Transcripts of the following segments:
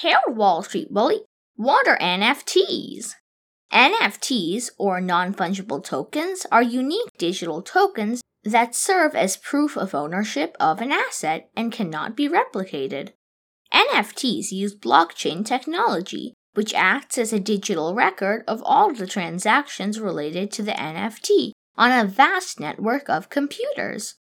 Hail Wall Street Willie, what are NFTs? NFTs, or non fungible tokens, are unique digital tokens that serve as proof of ownership of an asset and cannot be replicated. NFTs use blockchain technology, which acts as a digital record of all the transactions related to the NFT on a vast network of computers.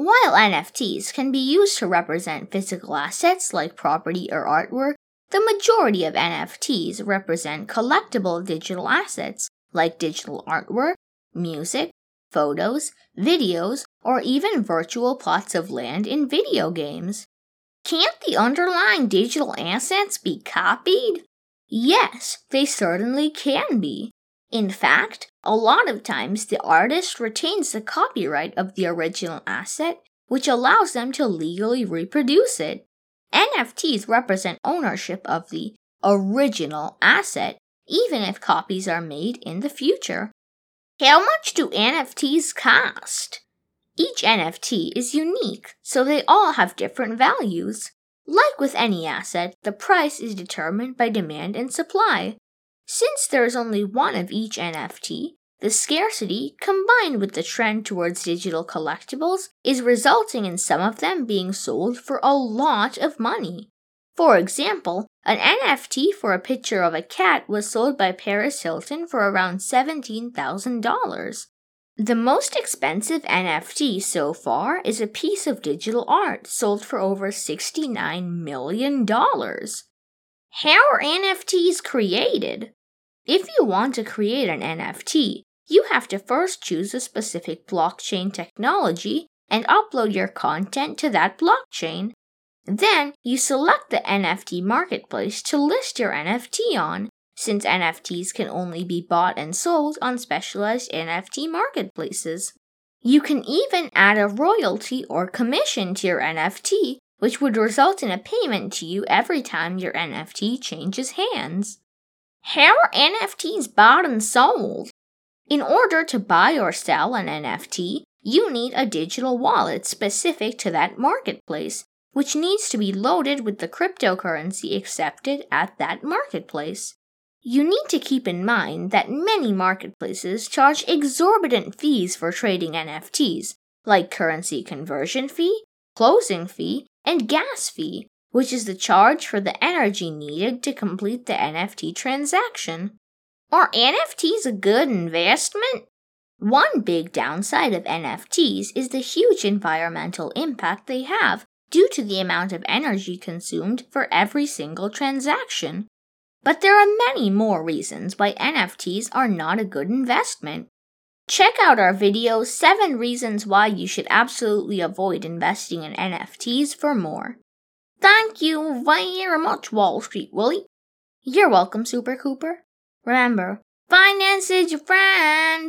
While NFTs can be used to represent physical assets like property or artwork, the majority of NFTs represent collectible digital assets like digital artwork, music, photos, videos, or even virtual plots of land in video games. Can't the underlying digital assets be copied? Yes, they certainly can be. In fact, a lot of times the artist retains the copyright of the original asset, which allows them to legally reproduce it. NFTs represent ownership of the original asset, even if copies are made in the future. How much do NFTs cost? Each NFT is unique, so they all have different values. Like with any asset, the price is determined by demand and supply. Since there is only one of each NFT, the scarcity, combined with the trend towards digital collectibles, is resulting in some of them being sold for a lot of money. For example, an NFT for a picture of a cat was sold by Paris Hilton for around $17,000. The most expensive NFT so far is a piece of digital art sold for over $69 million. How are NFTs created? If you want to create an NFT, you have to first choose a specific blockchain technology and upload your content to that blockchain. Then you select the NFT marketplace to list your NFT on, since NFTs can only be bought and sold on specialized NFT marketplaces. You can even add a royalty or commission to your NFT, which would result in a payment to you every time your NFT changes hands. How are NFTs bought and sold? In order to buy or sell an NFT, you need a digital wallet specific to that marketplace, which needs to be loaded with the cryptocurrency accepted at that marketplace. You need to keep in mind that many marketplaces charge exorbitant fees for trading NFTs, like currency conversion fee, closing fee, and gas fee, which is the charge for the energy needed to complete the NFT transaction. Are NFTs a good investment? One big downside of NFTs is the huge environmental impact they have due to the amount of energy consumed for every single transaction. But there are many more reasons why NFTs are not a good investment. Check out our video 7 Reasons Why You Should Absolutely Avoid Investing in NFTs for more. Thank you very much, Wall Street Willie. You're welcome, Super Cooper. Remember, finance is your friend.